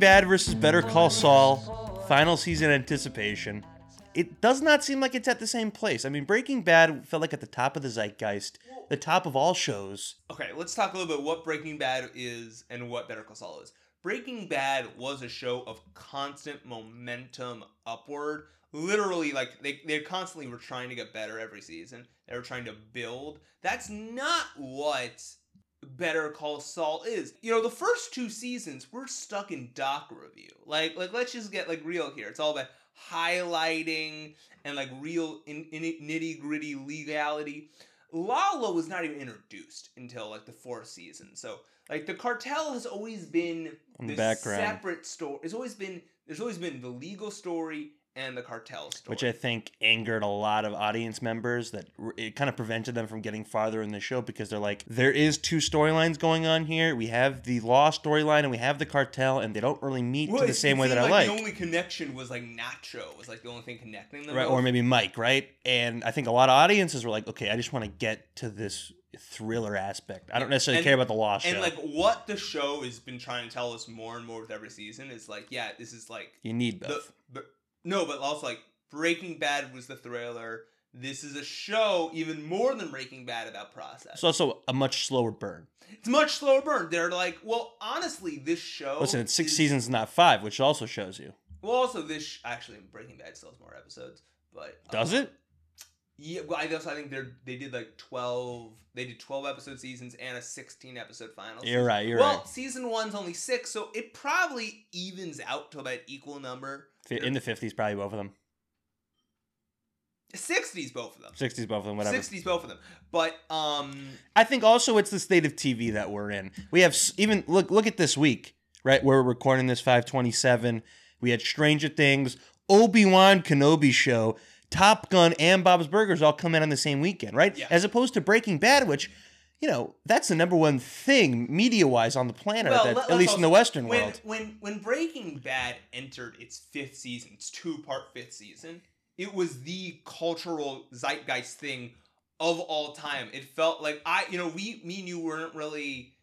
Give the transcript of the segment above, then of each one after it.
Bad versus Better Call Saul, final season anticipation. It does not seem like it's at the same place. I mean, Breaking Bad felt like at the top of the zeitgeist, the top of all shows. Okay, let's talk a little bit what Breaking Bad is and what Better Call Saul is. Breaking Bad was a show of constant momentum upward. Literally, like they, they constantly were trying to get better every season. They were trying to build. That's not what Better Call Saul is. You know, the first two seasons we're stuck in doc review. Like, like let's just get like real here. It's all about highlighting and like real in, in nitty gritty legality. Lalo was not even introduced until like the fourth season. So like the cartel has always been the this background. separate story. It's always been there's always been the legal story and the cartel story. which I think angered a lot of audience members. That it kind of prevented them from getting farther in the show because they're like, there is two storylines going on here. We have the law storyline and we have the cartel, and they don't really meet Well, to the same way that seemed I like like. The only connection was like Nacho was like the only thing connecting them. Right, both. or maybe Mike, right? And I think a lot of audiences were like, okay, I just want to get to this thriller aspect. I don't necessarily And- care about the law show. And like what the show has been trying to tell us more and more with every season is like, yeah, this is like you need the, both. but no, but also like Breaking Bad was the thriller. This is a show even more than Breaking Bad about process. It's also a much slower burn. it's much slower burn. They're like, well, honestly, this show. Listen, it's six is- seasons, not five, which also shows you. Well, also this sh- actually Breaking Bad still has more episodes, but Does um, it? Yeah, well, I guess I think they're they did like twelve. They did twelve episode seasons and a sixteen episode final. You're right. You're well, right. Well, season one's only six, so it probably evens out to about equal number. In the fifties, probably both of them. Sixties, both of them. Sixties, both of them. Whatever. Sixties, both of them. But um, I think also it's the state of TV that we're in. We have even look look at this week, right? Where We're recording this 527. We had Stranger Things, Obi-Wan Kenobi show, Top Gun, and Bob's Burgers all come in on the same weekend, right? Yeah. As opposed to Breaking Bad, which, you know, that's the number one thing media-wise on the planet, well, at, at least in the Western when, world. When when Breaking Bad entered its fifth season, its two part fifth season, it was the cultural zeitgeist thing of all time. It felt like I, you know, we, me and you weren't really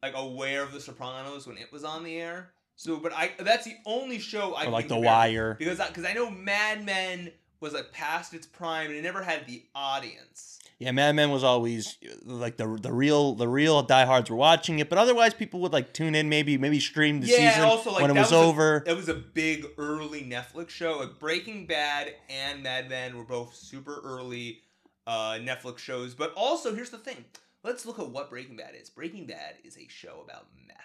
like aware of The Sopranos when it was on the air. So, but I that's the only show I Or like The. Wire. because because I, know Mad Men was like past its prime and it never had the audience. Yeah, Mad Men was always like the the real the real diehards were watching it, but otherwise people would like tune in, maybe maybe stream the Yeah, season also, like, when it was, was a- over. It was a big early Netflix show. Like Breaking Bad and Mad Men were both super early uh, Netflix shows. But also, here's the thing. Let's look at what Breaking Bad is. Breaking Bad is a show about meth.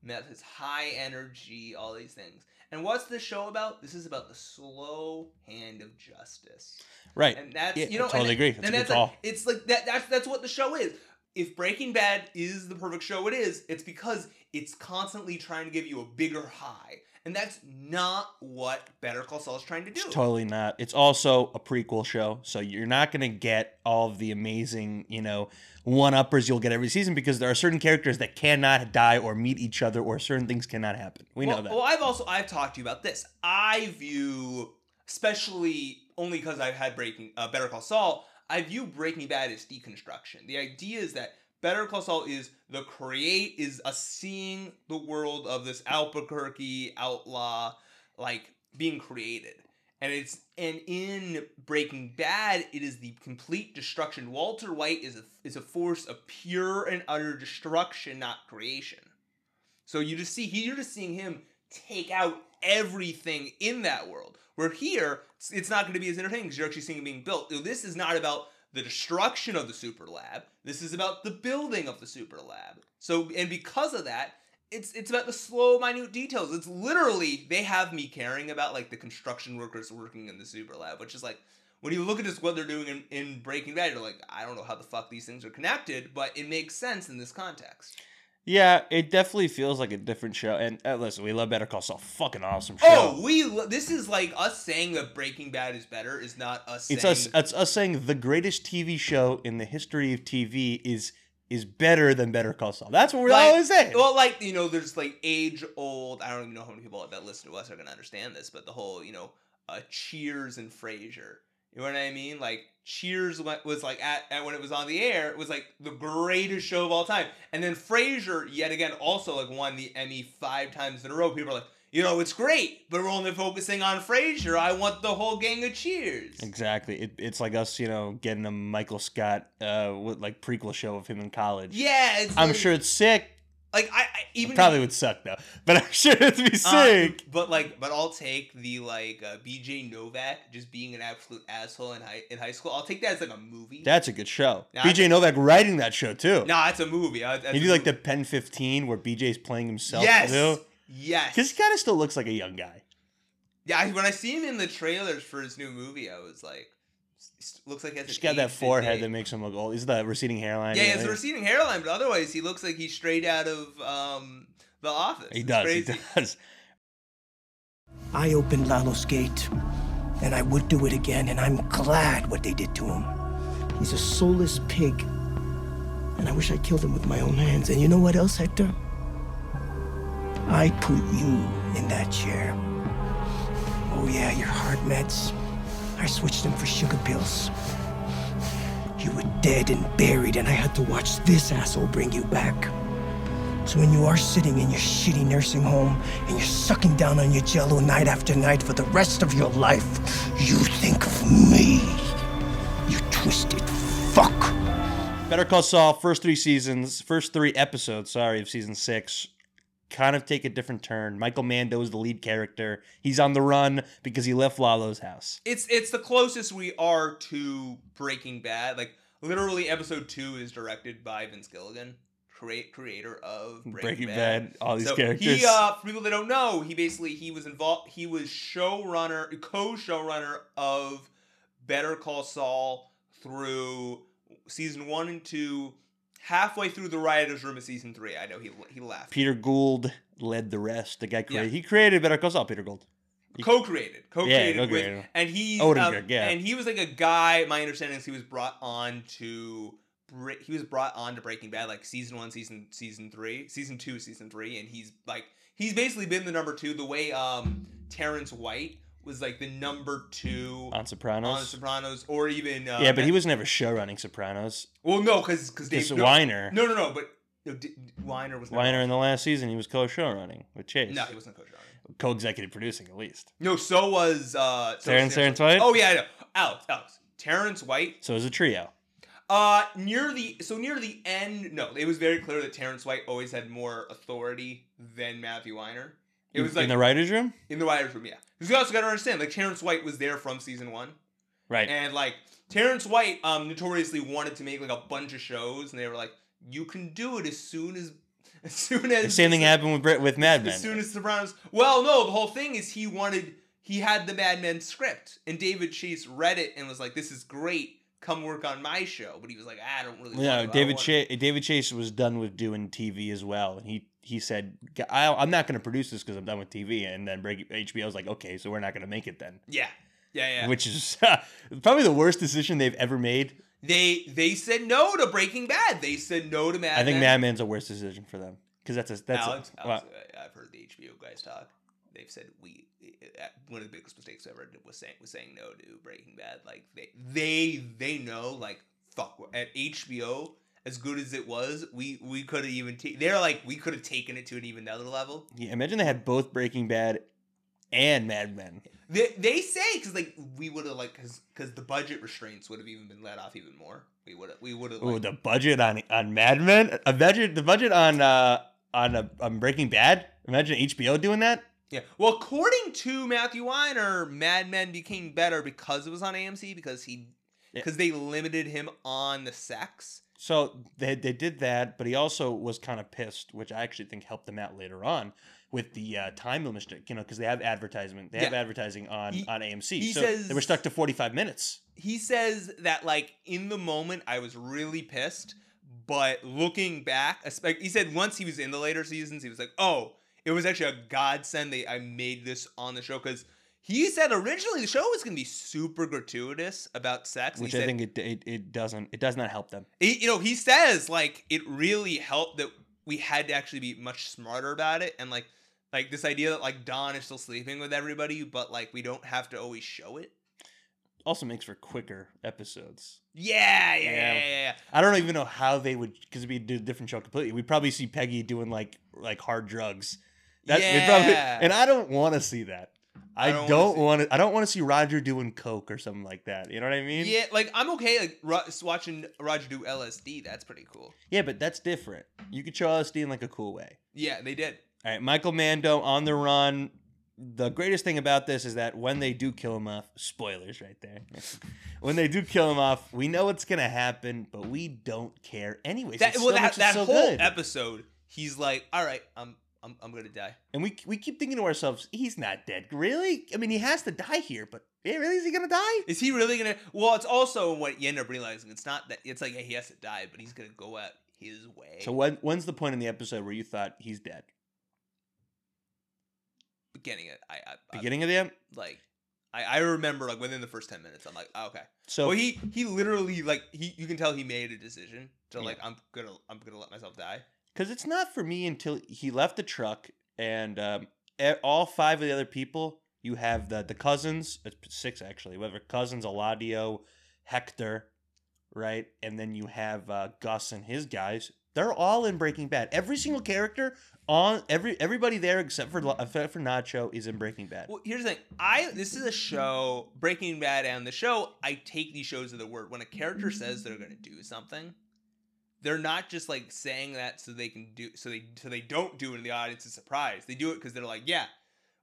Meth is high energy, all these things. And what's the show about? This is about the slow hand of justice. right. And that's Yeah, you know, I totally and, agree. That's and that's like- it's like that. That's that's what the show is. If Breaking Bad is the perfect show, it is. It's because it's constantly trying to give you a bigger high, and that's not what Better Call Saul is trying to do. It's totally not. It's also a prequel show, so you're not going to get all of the amazing, you know, one uppers you'll get every season because there are certain characters that cannot die or meet each other, or certain things cannot happen. We well, know that. Well, I've also I've talked to you about this. I view, especially only because I've had Breaking uh, Better Call Saul. I view Breaking Bad as deconstruction. The idea is that Better Call Saul is the create is a seeing the world of this Albuquerque outlaw like being created. And it's and in Breaking Bad, it is the complete destruction. Walter White is a is a force of pure and utter destruction, not creation. So you just see he- you're just seeing him take out everything in that world. Where here, it's- not going to be as entertaining because you're actually seeing it being built. This is not about the destruction of the super lab. This is about the building of the super lab. So and because of that, it's it's about the slow, minute details. It's literally they have me caring about like the construction workers working in the super lab, which is like when you look at this what they're doing in, in Breaking Bad, you're like, I don't know how the fuck these things are connected, but it makes sense in this context. Yeah, it definitely feels like a different show. And uh, listen, we love Better Call Saul. Fucking awesome show. Oh, we lo- this is like us saying that Breaking Bad is better is not us it's saying us. It's us saying the greatest TV show in the history of TV is is better than Better Call Saul. That's what we're Like- always saying. Well, like you know, there's like age old. I don't even know how many people that listen to us are gonna understand this, but the whole you know, uh, Cheers and Frasier You know what I mean? Like Cheers was like at, at when it was on the air, it was like the greatest show of all time. And then Frasier, yet again, also like won the Emmy five times in a row. People are like, you know, it's great, but we're only focusing on Frasier. I want the whole gang of Cheers. Exactly. It, it's like us, you know, getting a Michael Scott uh with, like prequel show of him in college. Yeah, it's I'm like- sure it's sick. Like I, I It even probably would suck though, but I'm sure it'd be Uh, sick. but like, but I'll take the like uh, BJ Novak just being an absolute asshole in high in high school. I'll take that as like a movie. That's a good show. Nah, BJ Novak writing that show too. no, it's a movie. Uh, He do like the Pen 15 where BJ's playing himself. yes, Too. yes. Because he kind of still looks like a young guy. Yeah, when I see him in the trailers for his new movie, I was like, looks like he has Just an got that forehead day. that makes him look old. Is the receding hairline? Yeah, he has a receding hairline, but otherwise he looks like he's straight out of um, The Office. He It's does. Crazy. He does. I opened Lalo's gate, and I would do it again, and I'm glad what they did to him. He's a soulless pig, and I wish I killed him with my own hands. And you know what else, Hector? I put you in that chair. Oh, yeah, your heart meds. I switched them for sugar pills. You were dead and buried, and I had to watch this asshole bring you back. So when you are sitting in your shitty nursing home and you're sucking down on your jello night after night for the rest of your life, you think of me. You twisted fuck. Better Call Saul, first three seasons, first three episodes, sorry, of season six, kind of take a different turn. Michael Mando is the lead character. He's on the run because he left Lalo's house. It's it's the closest we are to Breaking Bad. Like literally, episode two is directed by Vince Gilligan, create creator of Breaking, Breaking Bad. Bad, all these so characters. He, uh, for people that don't know, he basically he was involved. He was showrunner, co-showrunner of Better Call Saul through season one and two. Halfway through the writers' room of season three, I know he he left. Peter Gould led the rest. The guy created. Yeah. He created Better Call Saul. Peter Gould. co-created, co-created with, co-created. and he Odenkirk, yeah. and he was like a guy. My understanding is he was brought on to he was brought on to Breaking Bad like season one, season season three, season two, season three, and he's like he's basically been the number two. The way um Terrence White was like the number two On Sopranos. on Sopranos, or even uh, yeah, but he was never show running Sopranos. well no because because Dave no, Weiner. no no no but no, D- Weiner was Weiner in the last season, he was co-show running with Chase. no he wasn't co-show running. Co-executive producing at least. No, so was uh so Terrence- was Terrence White? Oh yeah, I know. Alex, Alex. Terrence White So it was a trio. Uh, near the so near the end, no, it was very clear that Terrence White always had more authority than Matthew Weiner. It was like in the writers' room. in the writers' room, yeah. Because you also got to understand, like Terrence White was there from season one, Right. and like Terrence White, um, notoriously wanted to make like a bunch of shows, and they were like, "You can do it as soon as, as soon as." the same thing happened with Brit- with Mad Men. As soon as the Sopranos. Well, no, the whole thing is he wanted he had the Mad Men script, and David Chase read it and was like, "This is great. Come work on my show." But he was like, "I don't really." To. David Chase. David Chase was done with doing TV as well, and he he said, I, "I'm not going to produce this because I'm done with TV." And then break, HBO was like, "Okay, so we're not going to make it then," Yeah, yeah, yeah. which is probably the worst decision they've ever made. they they said no to Breaking Bad. They said no to Mad I think. Mad Men's a worse decision for them because that's a that's Alex, a, Alex I- I've heard the HBO guys talk. They've said we uh, one of the biggest mistakes I ever did was saying was saying no to Breaking Bad. Like they they they know like fuck at HBO as good as it was, we we could have even ta- they're like we could have taken it to an even other level. yeah, imagine they had both Breaking Bad and Mad Men. They they say because like we would have like because because the budget restraints would have even been let off even more. We would have we would have Oh, like, the budget on on Mad Men. Imagine the budget on uh on a, on Breaking Bad. Imagine HBO doing that. Yeah. Well, according to Matthew Weiner, Mad Men became better because it was on AMC because he Yeah. because they limited him on the sex. So they they did that, but he also was kind of pissed, which I actually think helped them out later on with the uh, time limit, you know, because they have advertisement, they have advertising on He- on AMC. he so says- they were stuck to forty five minutes. He says that like in the moment I was really pissed, but looking back, he said once he was in the later seasons, he was like, "Oh, it was actually a godsend that I made this on the show because." He said originally the show was going to be super gratuitous about sex. Which he I said, think it, it it doesn't it does not help them. he, you know, he says like it really helped that we had to actually be much smarter about it, and like like this idea that like Don is still sleeping with everybody, but like we don't have to always show it. also makes for quicker episodes. Yeah, yeah, Yeah. yeah, yeah. yeah. I don't even know how they would because it'd be a different show completely. We'd probably see Peggy doing like like hard drugs. That, we'd probably- Yeah. and I don't want to see that. I, I don't don't, wanna. I don't want to see Roger doing coke or something like that. You know what I mean? Yeah, like I'm okay like ro- watching Roger do LSD. That's pretty cool. Yeah, but that's different. You could show LSD in like a cool way. Yeah, they did. All right, Michael Mando on the run. The greatest thing about this is that when they do kill him off, spoilers right there. when they do kill him off, we know what's gonna happen, but we don't care anyways. That well, that, that so whole good. episode, he's like, "All right, I'm I'm I'm gonna die." And we we keep thinking to ourselves, he's not dead. Really? I mean, he has to die here, but yeah, really, is he gonna die? Is he really gonna? Well, it's also what you end up realizing. It's not that it's like yeah, he has to die, but he's gonna go out his way. So when when's the point in the episode where you thought he's dead? beginning it, I, I, I Beginning of the end. like, I I remember like within the first ten minutes, I'm like, oh, okay. So well, he he literally like he you can tell he made a decision to Yeah. like I'm gonna I'm gonna let myself die. Because it's not for me until he left the truck and um, all five of the other people. You have the the cousins, six actually. Whatever cousins, Eladio, Hector, right, and then you have uh, Gus and his guys. They're all in Breaking Bad. Every single character on every everybody there except for except for Nacho is in Breaking Bad. Well, here's the thing. I this is a show, Breaking Bad, and the show. I take these shows at the word. When a character says they're gonna do something, they're not just like saying that so they can do so they so they don't do it and the audience is surprised. They do it because they're like, yeah,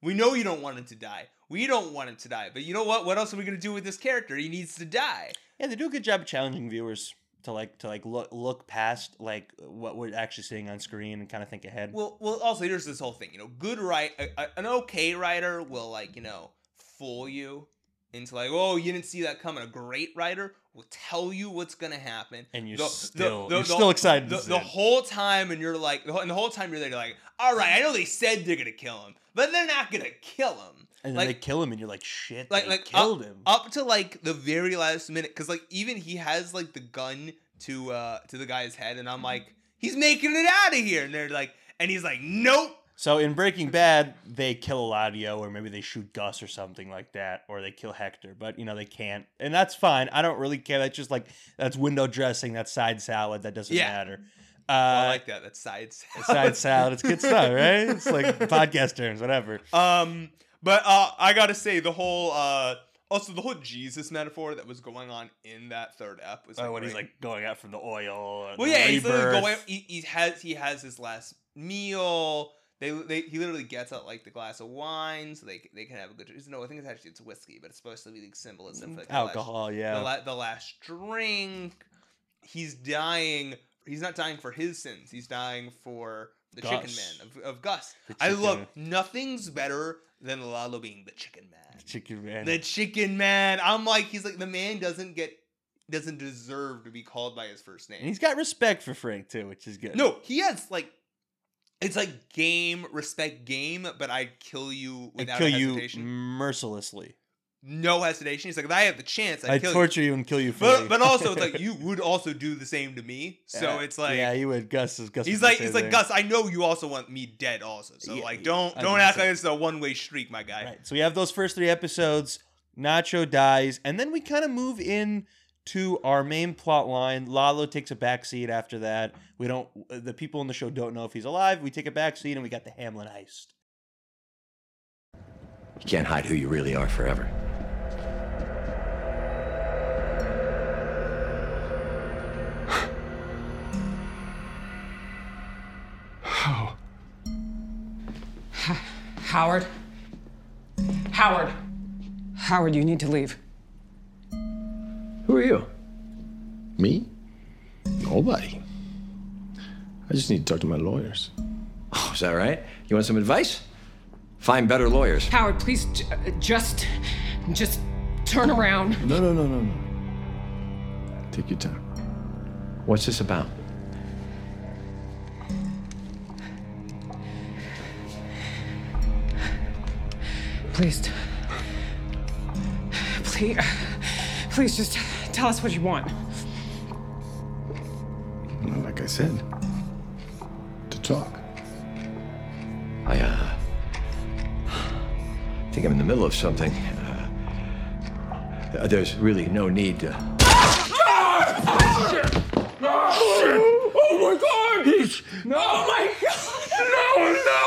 we know you don't want him to die. We don't want him to die. But you know what? What else are we gonna do with this character? He needs to die. Yeah, they do a good job of challenging viewers to like to like look look past like what we're actually seeing on screen and kind of think ahead. Well, well. Also, here's this whole thing. You know, good a- an okay writer will like you know fool you into like, oh, you didn't see that coming. A great writer will tell you what's gonna happen, and you're the- still the- you're the- still excited the, to see the it. whole time, and you're like, the and the whole time you're there, you're like, all right, I know they said they're gonna kill him, but they're not gonna kill him. and then like- they kill him, and you're like, shit, Like, they like killed up, him. up to like the very last minute, because like even he has like the gun to uh to the guy's head, and I'm like, he's making it out of here, and they're like, and he's like, nope. So in Breaking Bad, they kill Eladio, or maybe they shoot Gus or something like that, or they kill Hector. But you know they can't, and that's fine. I don't really care. That's just like that's window dressing. That's side salad. That doesn't Yeah. matter. Oh, I Uh, like that. That's side salad. side salad. It's good stuff, right? It's like podcast terms, whatever. Um, but uh, I gotta say the whole uh, also the whole Jesus metaphor that was going on in that third ep was. Oh, when he's like going out from the oil. well, yeah, he's literally going. He, he has he has his last meal. They, they he literally gets out like the glass of wine so they they can have a good. No, I think it's actually it's whiskey, but it's supposed to be like symbolism mm, for like, the last- alcohol. Yeah. the, la- the last drink. He's dying. He's not dying for his sins. He's dying for the Chicken Man of, of Gus. I love nothing's better than Lalo being the Chicken Man. The Chicken man. The Chicken Man. I'm like, he's like the man doesn't get doesn't deserve to be called by his first name. and name. he's got respect for Frank too, which is good. No, he has like. It's like game respect game, but I'd kill you without kill a you hesitation. mercilessly. No hesitation. He's like, if I have the chance, I'd I kill torture you and kill you for But but also it's like you would also do the same to me. So Yeah. it's like yeah, you would. Gus is Gus. he's like he's like. Gus. I know you also want me dead also. So Yeah, like don't I don't act so. like it's a one way streak, my guy. Right. So we have those first three episodes. Nacho dies, and then we kind of move in to our main plot line. Lalo takes a backseat after that. We don't. The people in the show don't know if he's alive. We take a backseat, and we got the Hamlin heist. You can't hide who you really are forever. How? Howard. Howard. Howard, you need to leave. Who are you? Me? Nobody. I just need to talk to my lawyers. Oh, is that right? You want some advice? Find better lawyers. Howard, please j- uh, just. just turn around. No, no, no, no, no. Take your time. What's this about? Please. t- Please. Please just tell us what you want. Well, like I said, to talk. I, uh. think I'm in the middle of something. Uh, there's really no need to. Oh my god! He's. No! Oh my god! No, no!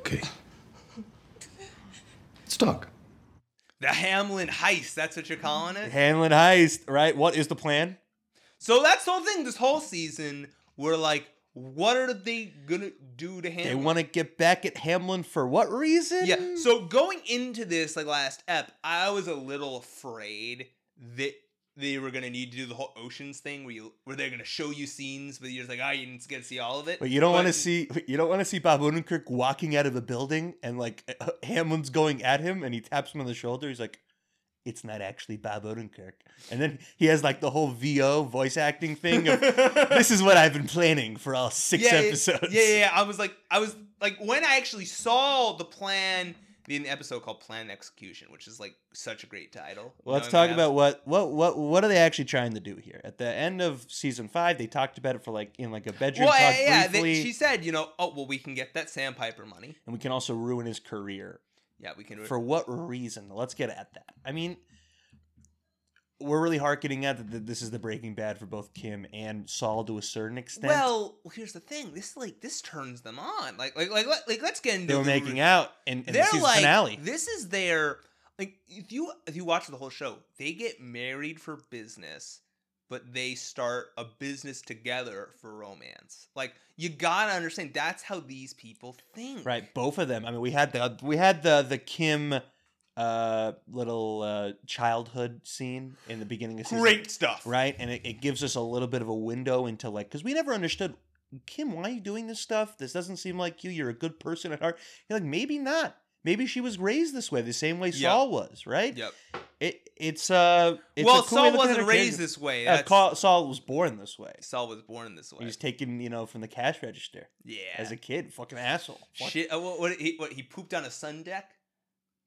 okay. Let's talk. The Hamlin heist. That's what you're calling it. Hamlin heist, right? What is the plan? So that's the whole thing. This whole season, we're like, what are they gonna do to Hamlin? They want to get back at Hamlin for what reason? Yeah. So going into this like last ep, I was a little afraid that they were gonna need to do the whole oceans thing where you where they're gonna show you scenes, but you're just like, oh, you didn't get to see all of it. But you don't want to see you don't want to see Bob Odenkirk walking out of a building and like Hamlin's going at him and he taps him on the shoulder. He's like, "It's not actually Bob Odenkirk." And then he has like the whole VO voice acting thing of this is what I've been planning for all six yeah, episodes. Yeah, yeah, yeah. I was like, I was like, when I actually saw the plan in the episode called Plan Execution, which is like such a great title. Well, let's talk about what what what what are they actually trying to do here? At the end of season five, they talked about it for like in like a bedroom Well, talk yeah, they- she said, you know, oh well, we can get that Sandpiper money. and we can also ruin his career. Yeah, we can. For what reason? Let's get at that. I mean, we're really harkening at that this is the Breaking Bad for both Kim and Saul to a certain extent. Well, here's the thing. This like this turns them on. Like like like like, let's get into they were making out in, in They're season like finale. this is their like if you if you watch the whole show, they get married for business, but they start a business together for romance. Like you gotta understand that's how these people think. Right, both of them. I mean, we had the we had the the Kim uh little uh childhood scene in the beginning of season Great stuff. right? And it, it gives us a little bit of a window into like, because we never understood, Kim, why are you doing this stuff? This doesn't seem like you. You're a good person at heart. You're like, maybe not. Maybe she was raised this way, the same way Yep. Saul was, right? Yep. It it's uh, it's well, cool Saul of looking at wasn't raised this way. That's- Ca- Saul was born this way. Saul was born this way. He was taken, you know, from the cash register yeah. as a kid. Fucking asshole. Fuck- Shit. Uh, what, what, he, what he pooped on a sun deck.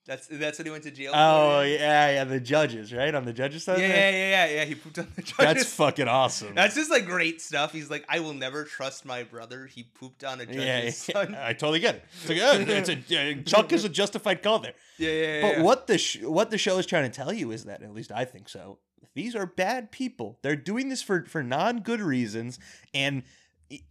That's that's what he went to jail. Oh for? yeah, yeah, the judges, right on the judges side. yeah, yeah, yeah, yeah, yeah. He pooped on the judges. That's fucking awesome. That's just like great stuff. He's like, I will never trust my brother. He pooped on a judge's yeah, yeah, son. I totally get it. It's like, oh, it's a uh, Chuck is a justified call there. Yeah, yeah, yeah. But yeah. what the sh- what the show is trying to tell you is that, at least I think so, these are bad people. They're doing this for for non good reasons. And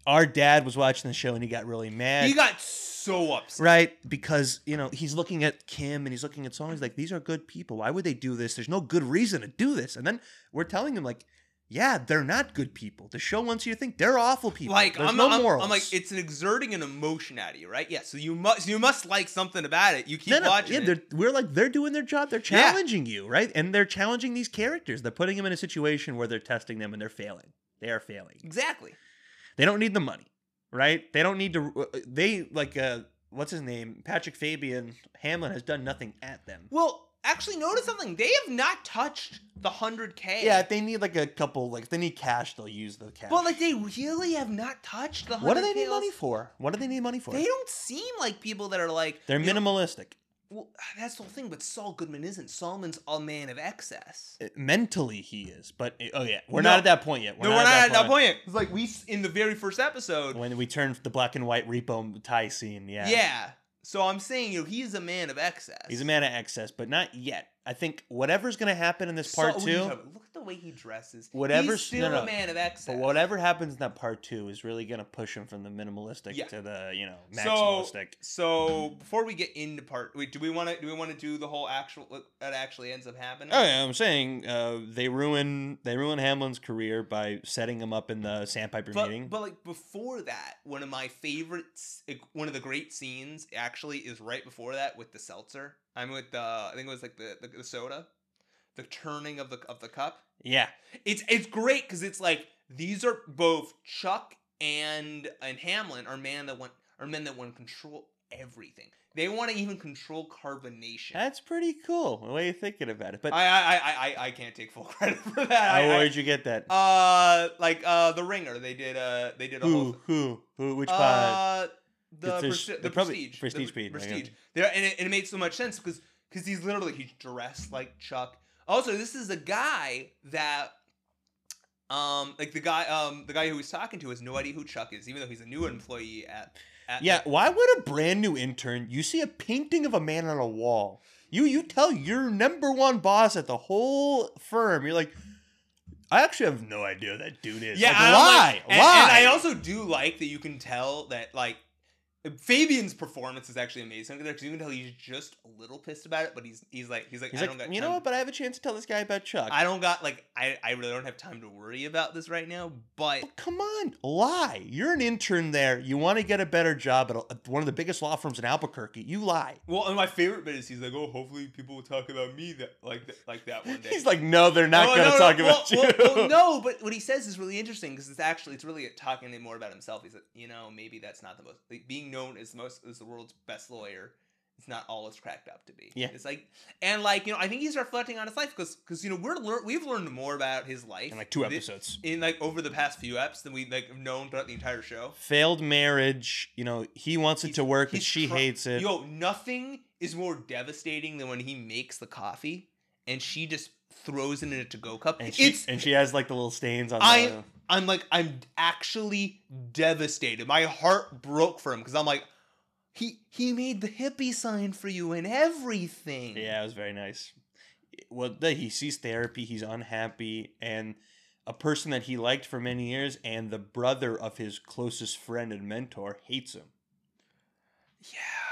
our dad was watching the show and he got really mad. He got so upset. right because you know he's looking at Kim and he's looking at Saul. He's like, these are good people. Why would they do this? There's no good reason to do this. And then we're telling him like, yeah, they're not good people. The show wants you to think they're awful people. Like There's I'm, no I'm, morals. I'm like it's an exerting an emotion out of you, right? Yeah. So you must you must like something about it. You keep No, no, watching yeah, it. we're like they're doing their job. They're Yeah. challenging you, right? And they're challenging these characters. They're putting them in a situation where they're testing them and they're failing. They are failing. Exactly. They don't need the money, right? They don't need to. They like uh, what's his name? Patrick Fabian Hamlin has done nothing at them. Well, actually, notice something. They have not touched the hundred k. Yeah, if they need like a couple. Like if they need cash, they'll use the cash. But like they really have not touched the. what do they need money for? What do they need money for? They don't seem like people that are like They're you know- minimalistic. Well, that's the whole thing. But Saul Goodman isn't. Solomons a man of excess. Uh, Mentally, he is, but uh, oh yeah, we're No. not at that point yet. no, we're not at that point. yet. It's like we s- in the very first episode. When we turn the black and white repo tie scene, yeah, Yeah. So I'm saying, you know, he's a man of excess. He's a man of excess, but not yet. I think whatever's going to happen in this Saul- part what are you two, talking about? Look the way he dresses. Whatever, he's still no, no. a man of excess. but whatever happens in that part two is really going to push him from the minimalistic Yeah. to the you know maximalistic. so before we get into part, wait, do we want to do we want to do the whole actual that actually ends up happening? oh yeah, I'm saying uh, they ruin they ruin Hamlin's career by setting him up in the Sandpiper But, meeting. but like before that, one of my favorites, one of the great scenes actually is right before that with the seltzer. I'm with the, I think it was like the, the, the soda, the turning of the of the cup. yeah, It's it's great because it's like these are both Chuck and and Hamlin are man that want are men that want to control everything. They want to even control carbonation. that's pretty cool the way you're thinking about it. But I, I I I I can't take full credit for that. I, how, I- where'd you get that? uh, like uh, the Ringer. They did uh, they did a whole. who, who, who, which part? Uh, the, It's- there's- the prestige, Prestige the yeah. prestige. There, and it, and it made so much sense because because he's literally he's dressed like Chuck. Also, this is a guy that, um, like the guy, um, the guy who he's talking to has no idea who Chuck is, even though he's a new employee at at Yeah, the- why would a brand new intern you see a painting of a man on a wall? You you tell your number one boss at the whole firm, you're like, I actually have no idea who that dude is. Yeah, like, I'm lie, like- and, lie. and I also do like that you can tell that like Fabian's performance is actually amazing because you can tell he's just a little pissed about it, but he's he's like he's like He's I like, don't got you know what? But I have a chance to tell this guy about Chuck. I don't got like I I really don't have time to worry about this right now, but But come on, lie. You're an intern there. You want to get a better job at, a, one of the biggest law firms in Albuquerque. You lie. well, and my favorite bit is he's like, oh, hopefully people will talk about me that like that, like that one day. He's like, no, they're not oh, No, going to no, no, talk well, about you. well, well, no, but what he says is really interesting because it's actually it's really talking more about himself. He's like, you know, maybe that's not the most like, being known as the most as the world's best lawyer. It's not all it's cracked up to be. Yeah. it's like and like you know, I think he's reflecting on his life because because you know we're lear- we've learned more about his life In like two episodes. in like over the past few eps than we like known throughout the entire show. Failed marriage. You know, he wants it He's- to work, but she try- hates it. Yo, nothing is more devastating than when he makes the coffee and she just throws it in a to-go cup. and she it's and she has like the little stains on. I the, I'm like I'm actually devastated. My heart broke for him because I'm like he he made the hippie sign for you and everything. Yeah, it was very nice. Well, he sees therapy. He's unhappy, and a person that he liked for many years, and the brother of his closest friend and mentor hates him. Yeah.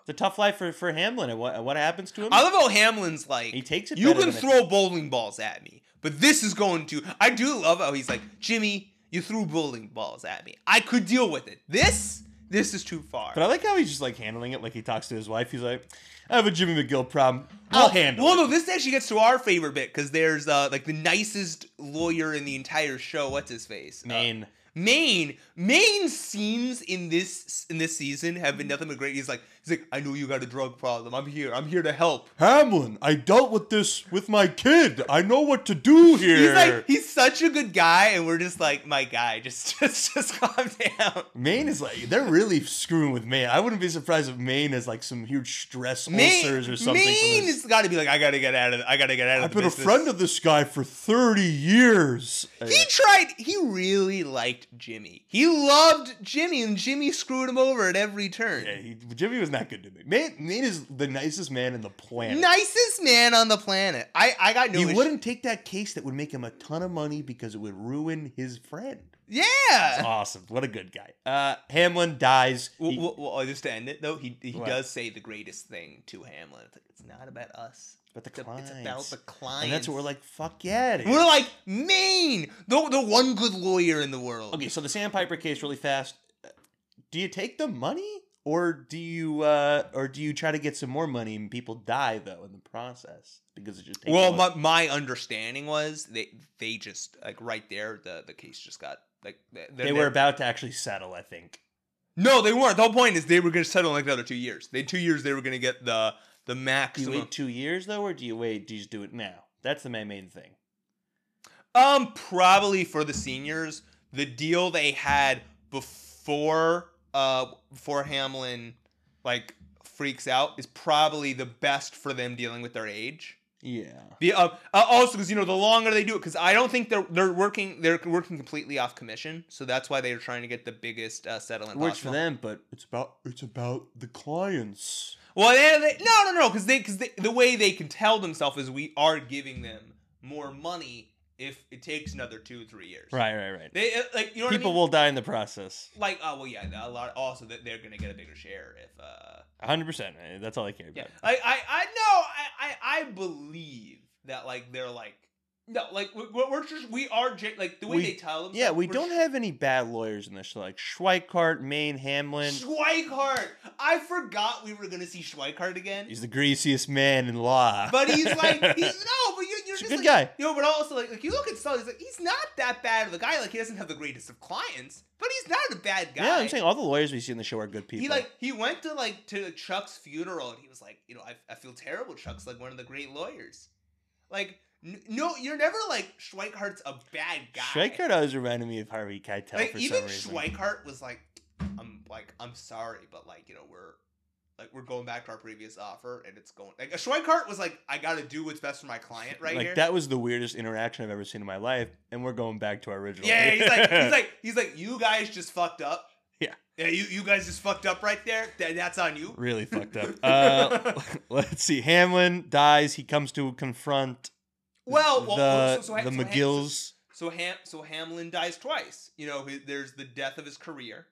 It's a tough life for, for Hamlin. And what what happens to him? I love how Hamlin's like He takes it You can than it- throw bowling balls at me, but this is going to I do love how he's like, Jimmy, you threw bowling balls at me. I could deal with it. This this is too far. but I like how he's just like handling it. Like he talks to his wife. He's like, "I have a Jimmy McGill problem. I'll handle well, it." no, this actually gets to our favorite bit because there's uh like the nicest lawyer in the entire show. What's his face? Uh, Main. Main, Main scenes in this in this season have been nothing but great. He's like, he's like, I know you got a drug problem. I'm here. I'm here to help. Hamlin, I dealt with this with my kid. I know what to do here. He's like, he's such a good guy, and we're just like, my guy, just just just calm down. Main is like they're really screwing with Main. I wouldn't be surprised if Main has like some huge stress Main, ulcers or something. Main has got to be like, I gotta get out of, I gotta get out of. I've been a friend of this guy for thirty years. He tried. He really liked Jimmy. He loved Jimmy, and Jimmy screwed him over at every turn. Yeah, he, Jimmy was not good to me. Main, Main is the nicest man in the planet. Nicest man on the planet. I I got no. he issue- wouldn't take that case that would make him a ton of money because it would ruin his friend. Yeah. Awesome. What a good guy. Uh, Hamlin dies. Well, He- well, well, just to end it though, he he What? does say the greatest thing to Hamlin. It's, like, it's not about us. but the It's, a- clients. it's about the clients. And that's what we're like, fuck yeah. We're like Main, the the one good lawyer in the world. Okay, so the Sandpiper case really fast. Do you take the money or do you uh or do you try to get some more money and people die though in the process because it just takes Well, my, my understanding was they they just like right there the the case just got like they, they were about to actually settle, I think. no they weren't. The whole point is they were going to settle in like another two years. They two years they were going to get the the Do you wait two years though, or do you wait? Do you just do it now? That's the main main thing. Um, probably for the seniors, the deal they had before uh before Hamlin like freaks out is probably the best for them dealing with their age. Yeah. The uh, uh, also because you know the longer they do it, because I don't think they're they're working they're working completely off commission, so that's why they're trying to get the biggest uh, settlement. It works for them, but it's about it's about the clients. Well, they, they, no, no, no, because they because the way they can tell themselves is we are giving them more money if it takes another two three years. Right, right, right. They uh, like you know what I People mean? will die in the process. like oh well yeah a lot also that they're gonna get a bigger share if uh hundred percent. That's all I care yeah about. I I I know I I, I believe that like they're like no like we- we're, just we are like the way We- they tell them Yeah, we don't have any bad lawyers in this show, like Schweikart, Main, Hamlin. Schweikart I forgot we were gonna see Schweikart again He's the greasiest man in law. but he's like he's no but you're, you're He's a good like, guy. you know but also like like you look at Sully he's like he's not that bad of a guy like he doesn't have the greatest of clients but he's not a bad guy yeah, I'm saying all the lawyers we see in the show are good people. He like he went to like to Chuck's funeral and he was like, you know, I, I feel terrible. Chuck's like one of the great lawyers. Like no, you're never like Schweikart's a bad guy. Schweikart always reminded me of Harvey Keitel like for even some reason. Schweikart was like, I'm like I'm sorry, but like you know we're like we're going back to our previous offer and it's going like Schweikart was like I got to do what's best for my client right like here. that was the weirdest interaction I've ever seen in my life, and we're going back to our original. yeah, he's like he's like he's like you guys just fucked up. Yeah. Yeah, you, you guys just fucked up right there. That, that's on you. Really fucked up. Uh, let's see. Hamlin dies. He comes to confront Well, well the so, so, so, the so, McGills. So Ham, so Hamlin dies twice. You know, there's the death of his career,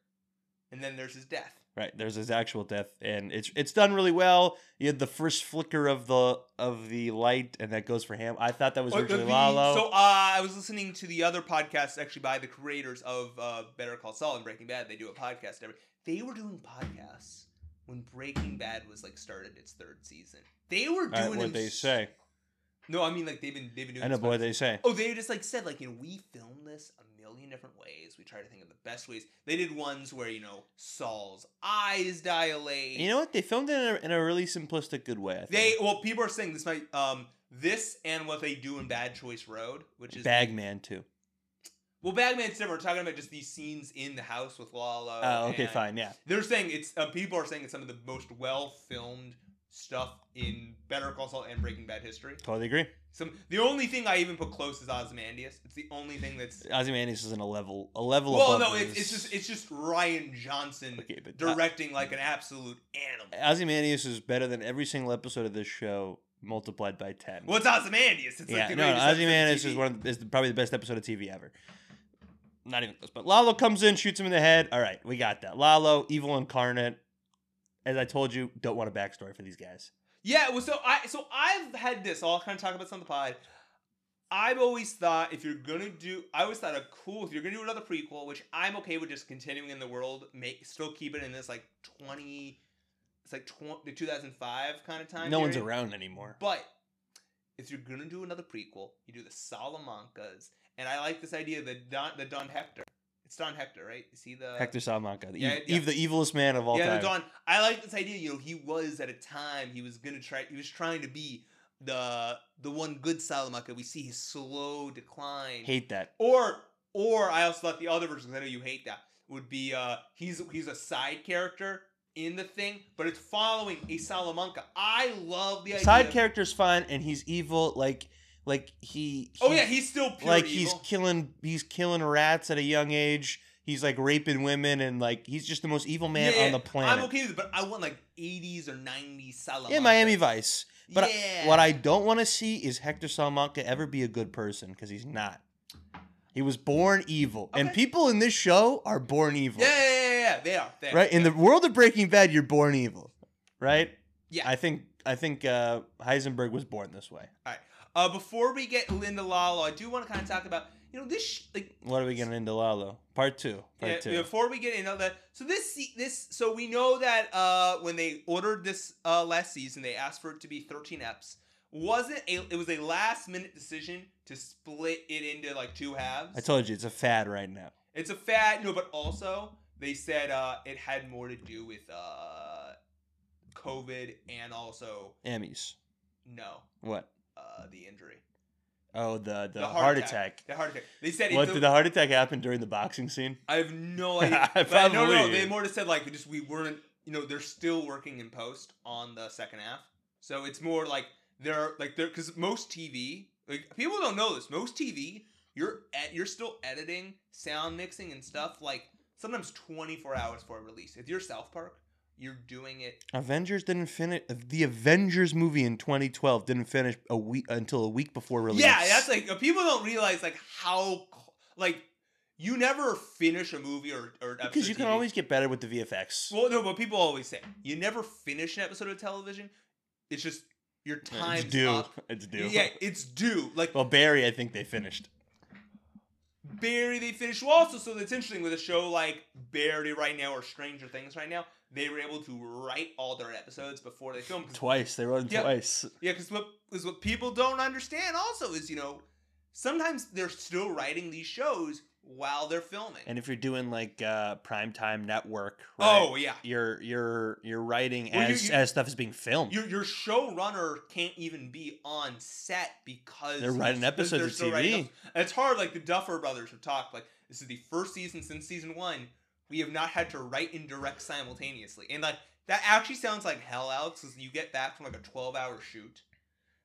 and then there's his death. Right, there's his actual death, and it's it's done really well. You had the first flicker of the of the light, and that goes for Ham. I thought that was Oh, originally the- Lalo. So uh, I was listening to the other podcast actually by the creators of uh, Better Call Saul and Breaking Bad. They do a podcast every. They were doing podcasts when Breaking Bad was like started its third season. They were All right, doing what they say. No, I mean like they've been they've been doing. I know this what they say. Oh, they just like said like you know we filmed this a million different ways. We try to think of the best ways. They did ones where you know Saul's eyes dilate. You know what? They filmed it in a, in a really simplistic, good way. I think. They well, people are saying this might um this and what they do in Bad Choice Road, which is Bagman too. well, Bagman's different. We're talking about just these scenes in the house with Lalo. Oh, okay, fine, yeah. They're saying it's uh, people are saying it's some of the most well filmed stuff in Better Call Saul and Breaking Bad history. Totally agree. Some the only thing I even put close is Ozymandias. It's the only thing that's Ozymandias is in a level a level well, no, it's, it's just it's just Rian Johnson Okay, but directing like an absolute animal. Ozymandias is better than every single episode of this show multiplied by ten. Well, it's Ozymandias. It's yeah, like the no, Ozymandias is one of the, is probably the best episode of TV ever. Not even close. But Lalo comes in, shoots him in the head. All right, we got that. Lalo, evil incarnate. As I told you, don't want a backstory for these guys. Yeah, well, so I so I've had this. I'll kind of talk about some of the pod. I've always thought if you're gonna do, I always thought a cool if you're gonna do another prequel, which I'm okay with just continuing in the world, make still keep it in this like twenty, it's like tw- the 2005 kind of time. no one's around anymore. But if you're gonna do another prequel, you do the Salamancas, and I like this idea that Don, the Don Hector. It's Don Hector, right? Is he the Hector Salamanca, the, yeah, ev- yeah. ev- the evilest man of all yeah, time. Don. I like this idea. You know, he was at a time he was gonna try. He was trying to be the the one good Salamanca. We see his slow decline. Hate that. Or or I also thought the other version. I know you hate that. Would be uh he's he's a side character in the thing, but it's following a Salamanca. I love the idea. Side of- character's fine, and he's evil. Like, like he. Oh yeah, he's still like evil. he's killing. He's killing rats at a young age. He's like raping women, and like he's just the most evil man Yeah, on the planet. I'm okay with it, but I want like 80s or 90s Salamanca. Yeah, Miami Vice. But I- what I don't want to see is Hector Salamanca ever be a good person because he's not. He was born evil, and people in this show are born evil. Yeah, yeah, yeah, yeah, they are. They are. Right in the world of Breaking Bad, you're born evil, right? Yeah. I think I think uh, Heisenberg was born this way. All right. Uh, before we get Linda Lalo, I do want to kind of talk about you know this sh- like What are we getting into Lalo? Part two. Part yeah, two. before we get into that. So this this so we know that uh when they ordered this uh last season, they asked for it to be 13 eps. Wasn't a it was a last minute decision to split it into like two halves. I told you it's a fad right now. It's a fad, no, but also they said uh it had more to do with uh COVID and also Emmys. no What? Uh the injury. Oh, the the, The heart, attack. The heart attack. They said What did the heart attack happen during the boxing scene? I have no idea. But no, no, Probably. they more just said like just we weren't. You know, they're still working in post on the second half, so it's more like they're like they're because most TV like people don't know this. Most TV, you're at you're still editing, sound mixing, and stuff like sometimes 24 hours for a release. If you're South Park, you're doing it. Avengers didn't finish. The Avengers movie in 2012 didn't finish a week until a week before release. Yeah, that's like uh, people don't realize like how like you never finish a movie or or because you can always get better with the VFX. Well, no, but people always say you never finish an episode of television. It's just your time's it's due. up. It's due. Yeah, it's due. Like Well, Barry, I think they finished. Barry, they finished. Well, also, so that's interesting with a show like Barry right now or Stranger Things right now. They were able to write all their episodes before they filmed. Twice. They wrote Yeah. twice. Yeah, because what is what people don't understand also is you know sometimes they're still writing these shows while they're filming. And if you're doing like uh primetime network, right, oh yeah, you're you're you're writing Well, as you- as stuff is being filmed. Your your showrunner can't even be on set because They're writing episodes they're of TV. it's hard. Like the Duffer Brothers have talked. Like this is the first season since season one. We have not had to write and direct simultaneously, and like that actually sounds like hell, Alex. Because you get back from like a twelve hour shoot.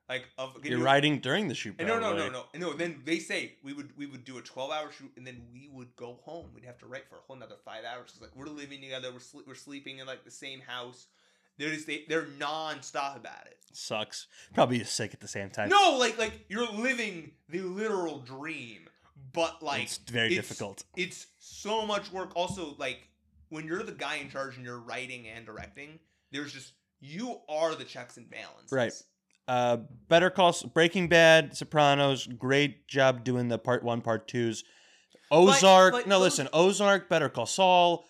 like of You're you- riding during the shoot. No, no, no, no, no. Then they say we would we would do a twelve hour shoot, and then we would go home. We'd have to write for a whole another five hours because like we're living together, we're we're sleeping in like the same house. They're just they, they're nonstop about it. Sucks. Probably just sick at the same time. No, like like you're living the literal dream, but like It's very difficult. It's so much work. Also, like when you're the guy in charge and you're writing and directing, there's just you are the checks and balances. Right. Uh, Better Call Breaking Bad, Sopranos. Great job doing the part one, part twos. Ozark. but no, those- listen. Ozark, Better Call Saul,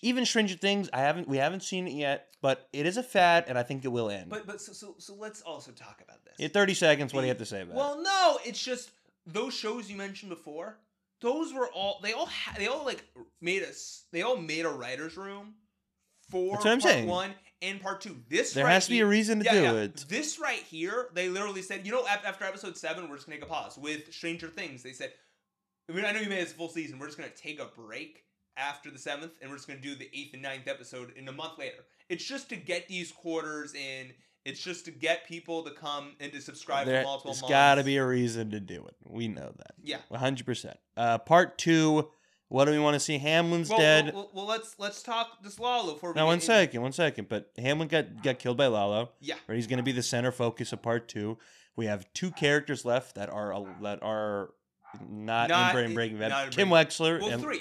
even Stranger Things. I haven't. We haven't seen it yet, but it is a fad, and I think it will end. But but so so, so let's also talk about this. In thirty seconds, what do you have to say about it? Well, no, it's just those shows you mentioned before. Those were all they all ha- they all like made us they all made a writers room for That's what I'm part saying. one and part two. This There right has to be a here- reason to yeah, do yeah. it. This right here, they literally said, you know, after episode seven, we're just gonna take a pause with Stranger Things. They said, I mean, I know you made this full season. We're just gonna take a break after the seventh, and we're just gonna do the eighth and ninth episode in a month later. It's just to get these quarters in. It's just to get people to come and to subscribe There, for multiple months. got to be a reason to do it. We know that. Yeah. One hundred percent. Uh, part two. What do we want to see? Hamlin's Well, dead. Well, well, well, let's let's talk this Lalo we. Now, one second, one second. But Hamlin got got killed by Lalo. Yeah. Right, he's going to be the center focus of part two. We have two characters left that are that are not, Not- in Brain Breaking Bad. Kim Wexler Well, and three.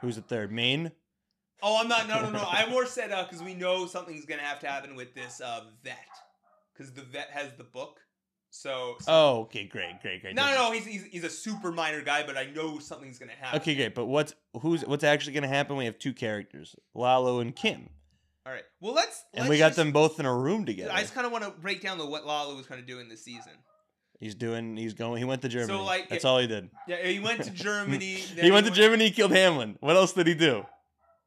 who's the third? Maine. Oh, I'm not. No, no, no. I more said because we know something's gonna have to happen with this uh, vet, because the vet has the book. So. so Oh, okay, great, great, great. no, no, no. He's, he's he's a super minor guy, but I know something's gonna happen. Okay, great. But what's who's what's actually going to happen? We have two characters, Lalo and Kim, All right. Well, let's. and let's we got just- them both in a room together. I just kind of want to break down the what Lalo was kind of doing this season. He's doing. He's going. He went to Germany. like, That's it- all he did. Yeah, he went to Germany. He went to Germany. He killed Hamlin. What else did he do?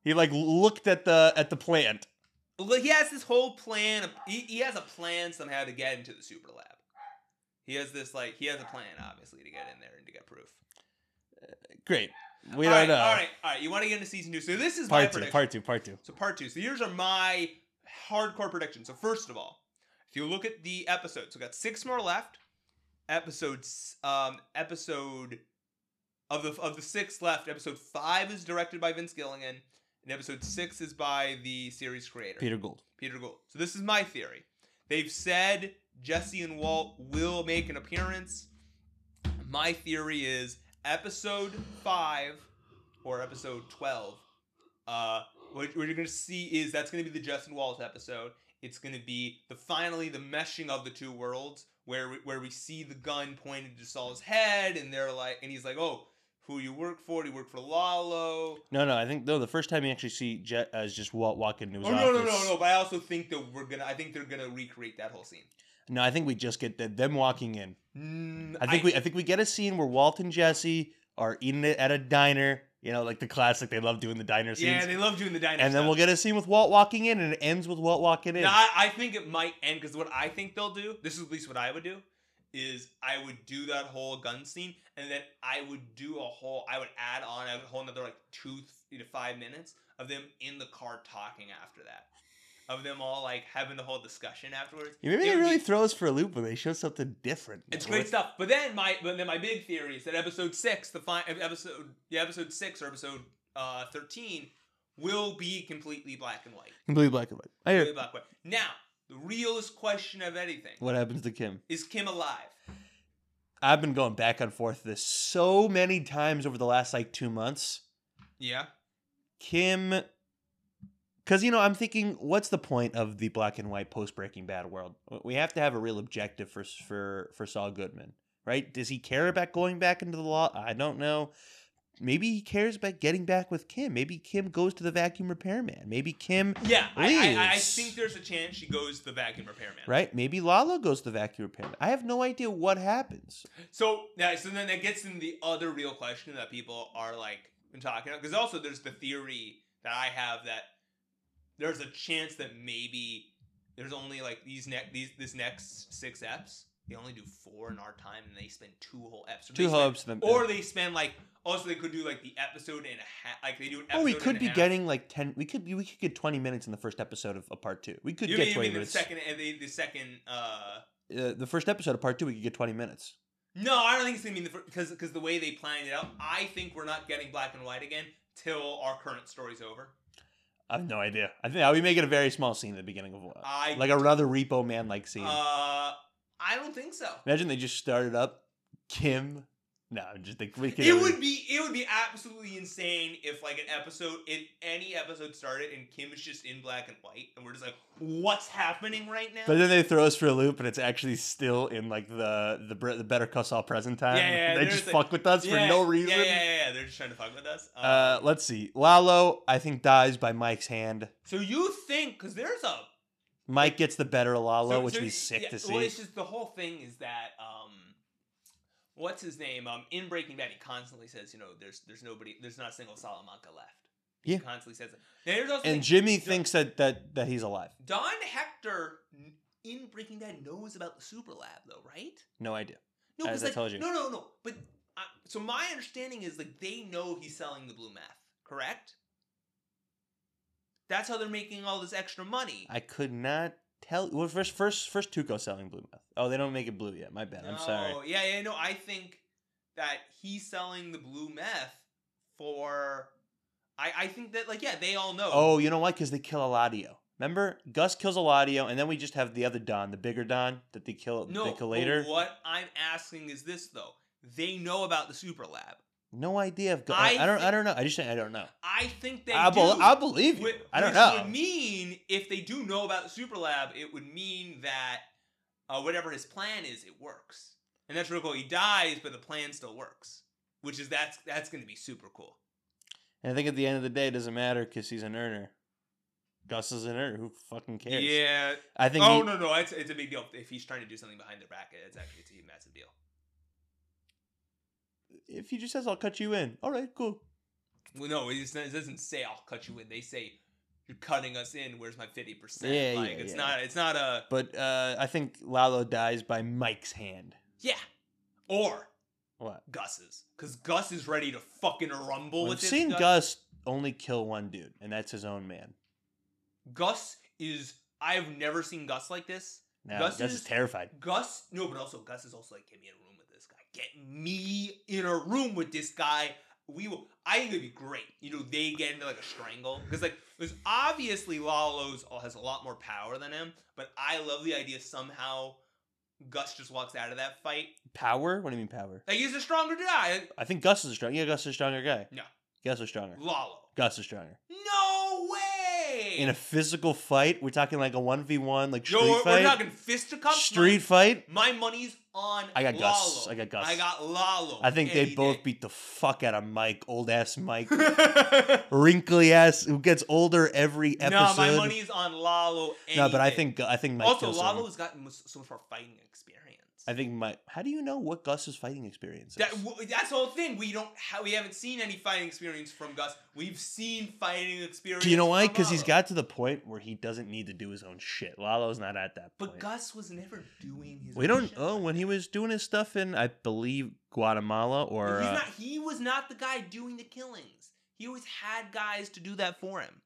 He like looked at the at the plant. Well, he has this whole plan. Of, he, he has a plan somehow to get into the super lab. He has this like he has a plan obviously to get in there and to get proof. Great. We all don't right, know. all right, all right. You want to get into season two? So this is my Part two. prediction. Part two. Part two. So part two. So here's are my hardcore predictions. So first of all, if you look at the episodes, we got six more left. Episodes, um, episode of the of the six left. Episode five is directed by Vince Gilligan, and episode six is by the series creator Peter Gould. Peter Gould. So this is my theory. They've said Jesse and Walt will make an appearance. My theory is episode five or episode twelve. Uh, what, what you're gonna see is that's gonna be the Jesse and Walt episode. It's gonna be the finally the meshing of the two worlds where we, where we see the gun pointed to Saul's head and they're like and he's like, oh, who you work for? Do you work for Lalo? No, no. I think no. The first time you actually see Jet is just Walt walking into his Oh office. no no no no! But I also think that we're gonna. I think they're gonna recreate that whole scene. No, I think we just get the, them walking in. Mm, I think we I think we get a scene where Walt and Jesse are eating it at a diner. You know, like the classic. They love doing the diner scenes. Yeah, they love doing the diner. and then we'll get a scene with Walt walking in, and it ends with Walt walking in. No, I, I think it might end because what I think they'll do. This is at least what I would do. Is I would do that whole gun scene, and then I would do a whole. I would add on a whole another like two to five minutes of them in the car talking after that, of them all like having the whole discussion afterwards. Yeah, Maybe It they really be- throw us for a loop when they show something different. It's great stuff. But then my but then my big theory is that episode six, the fi- episode yeah episode six or episode uh thirteen will be completely black and white. Completely black and white. I hear. Completely black and white. Now the realest question of anything What happens to Kim? is Kim alive? I've been going back and forth this so many times over the last like two months. Yeah. Kim, because you know, I'm thinking, what's the point of the black and white post Breaking Bad world? We have to have a real objective for for for Saul Goodman, right? Does he care about going back into the law? I don't know. Maybe he cares about getting back with Kim. Maybe Kim goes to the vacuum repairman. Maybe Kim, Yeah, I, I, I think there's a chance she goes to the vacuum repairman. right? Maybe Lalo goes to the vacuum repairman. I have no idea what happens. So yeah, so then that gets into the other real question that people are like been talking about because also there's the theory that I have that there's a chance that maybe there's only like these next these this next six eps they only do four in our time, and they spend two whole episodes. Two whole episodes, or they spend like also they could do like the episode and a half. Like they do an episode. Oh, we could be getting like ten. We could be. We could get twenty minutes in the first episode of, a part two. We could You get mean, you twenty mean the second and the, the second? uh uh, the first episode of part two, we could get twenty minutes. No, I don't think it's gonna be the because because the way they planned it out. I think we're not getting black and white again till our current story's over. I have no idea. I think we make it a very small scene at the beginning of one, like another Repo Man like scene. Uh, I don't think so. Imagine they just started up Kim. No, just think we. It would be it would be absolutely insane if like an episode if any episode started and Kim is just in black and white and we're just like what's happening right now? But then they throw us for a loop, and it's actually still in like the the, the Better Call Saul present time. Yeah, yeah, they just like- fuck with us for no reason. Yeah, yeah, yeah, yeah. They're just trying to fuck with us. Um, Uh, let's see. Lalo, I think dies by Mike's hand. so you think because there's a Mike gets the better of Lalo, so- which so would be sick yeah, to see. Well, it's just the whole thing is that um, what's his name? Um, in Breaking Bad, he constantly says, you know, there's there's nobody, there's not a single Salamanca left. He Yeah. constantly says. There's also and Jimmy Don- thinks that that that he's alive. Don Hector in Breaking Bad knows about the super lab, though, right? No idea. No, As 'cause, I like, told you. No, no, no. But uh, so my understanding is like they know he's selling the blue meth, correct? That's how they're making all this extra money. I could not tell. Well, first, first, first Tuco selling blue meth. Oh, they don't make it blue yet. My bad. I'm sorry. No, Yeah, yeah, no. I think that he's selling the blue meth for. I, I think that like yeah, they all know. Oh, you know why? Because they kill Eladio. Remember, Gus kills Eladio, and then we just have the other Don, the bigger Don, that they kill. no. they kill later. What I'm asking is this though: they know about the super lab. No idea. If Gu- I I, don't. I don't know. I just I don't know. I think they I, do. I believe you. I don't which know. would mean if they do know about the super lab, it would mean that uh, whatever his plan is, it works. And that's really cool. He dies, but the plan still works, which is that's that's going to be super cool. And I think at the end of the day, it doesn't matter because he's an earner. Gus is an earner. Who fucking cares? Yeah. I think. Oh he- no, no, it's it's a big deal. If he's trying to do something behind their back, it's actually it's a massive deal. If he just says, "I'll cut you in," all right, cool. Well, no, not- it doesn't say I'll cut you in. They say you're cutting us in. Where's my fifty percent? Yeah, like yeah, it's yeah. not it's not a But uh, I think Lalo dies by Mike's hand. yeah, or What? Gus's, because Gus is ready to fucking rumble Well, with I've seen. Gus only kill one dude, and that's his own man. Gus is. I've never seen Gus like this. Now, Gus Gus, is- is terrified. Gus, no, but also Gus is also like, get me in a room with. Get me in a room with this guy. We will. I think it'd be great. You know, they get into like a strangle because like, because obviously Lalo's has a lot more power than him. But I love the idea somehow Gus just walks out of that fight Power? What do you mean power? like he's a stronger guy. I think Gus is a strong. Yeah, Gus is a stronger guy. No, Gus is stronger. Lalo. Gus is stronger. No way. In a physical fight, we're talking like a one v one, like street Yo, we're, fight. we're talking fisticuffs. street fight. My money's on. I got Lalo. Gus. I got Gus. I got Lalo. I think they both day. beat the fuck out of Mike, old ass Mike, wrinkly ass who gets older every episode. No, my money's on Lalo. No, but I think I think Mike also him. Lalo's got so much more fighting experience. I think Mike. How do you know what Gus's fighting experience is? that that's the whole thing. We don't ha- we haven't seen any fighting experience from Gus. We've seen fighting experience. Do you know why? Because he's got to the point where he doesn't need to do his own shit. Lalo's not at that point. But Gus was never doing his. we don't. shit Oh, when he was doing his stuff in, I believe Guatemala or he's uh, not. He was not the guy doing the killings. He always had guys to do that for him.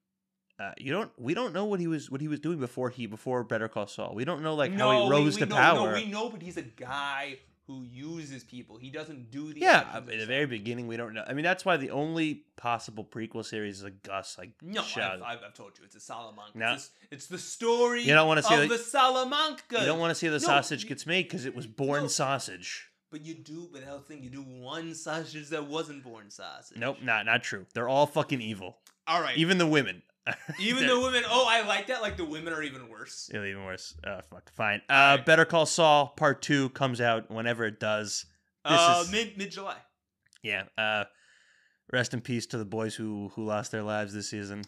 Uh, you don't. We don't know what he was what he was doing before he before Better Call Saul. We don't know like no, how he rose we, we to know, power. No, we know, but he's a guy who uses people. He doesn't do the. yeah, at the very beginning, we don't know. I mean, that's why the only possible prequel series is a Gus like No. I've, I've, I've told you it's a Salamanca. No. It's, it's the story. You don't wanna see the- the Salamanca. you don't want to see the No, sausage gets made because it was born No. sausage. But you do. But the thing, you do one sausage that wasn't born sausage. Nope, not not true. They're all fucking evil. All right. Even the women. even the women. Oh, I like that. Like the women are even worse. Yeah, even worse. Uh, fuck. Fine. Uh, Alright. Better Call Saul Part Two comes out whenever it does. This uh, is- mid mid July. Yeah. Uh, rest in peace to the boys who who lost their lives this season.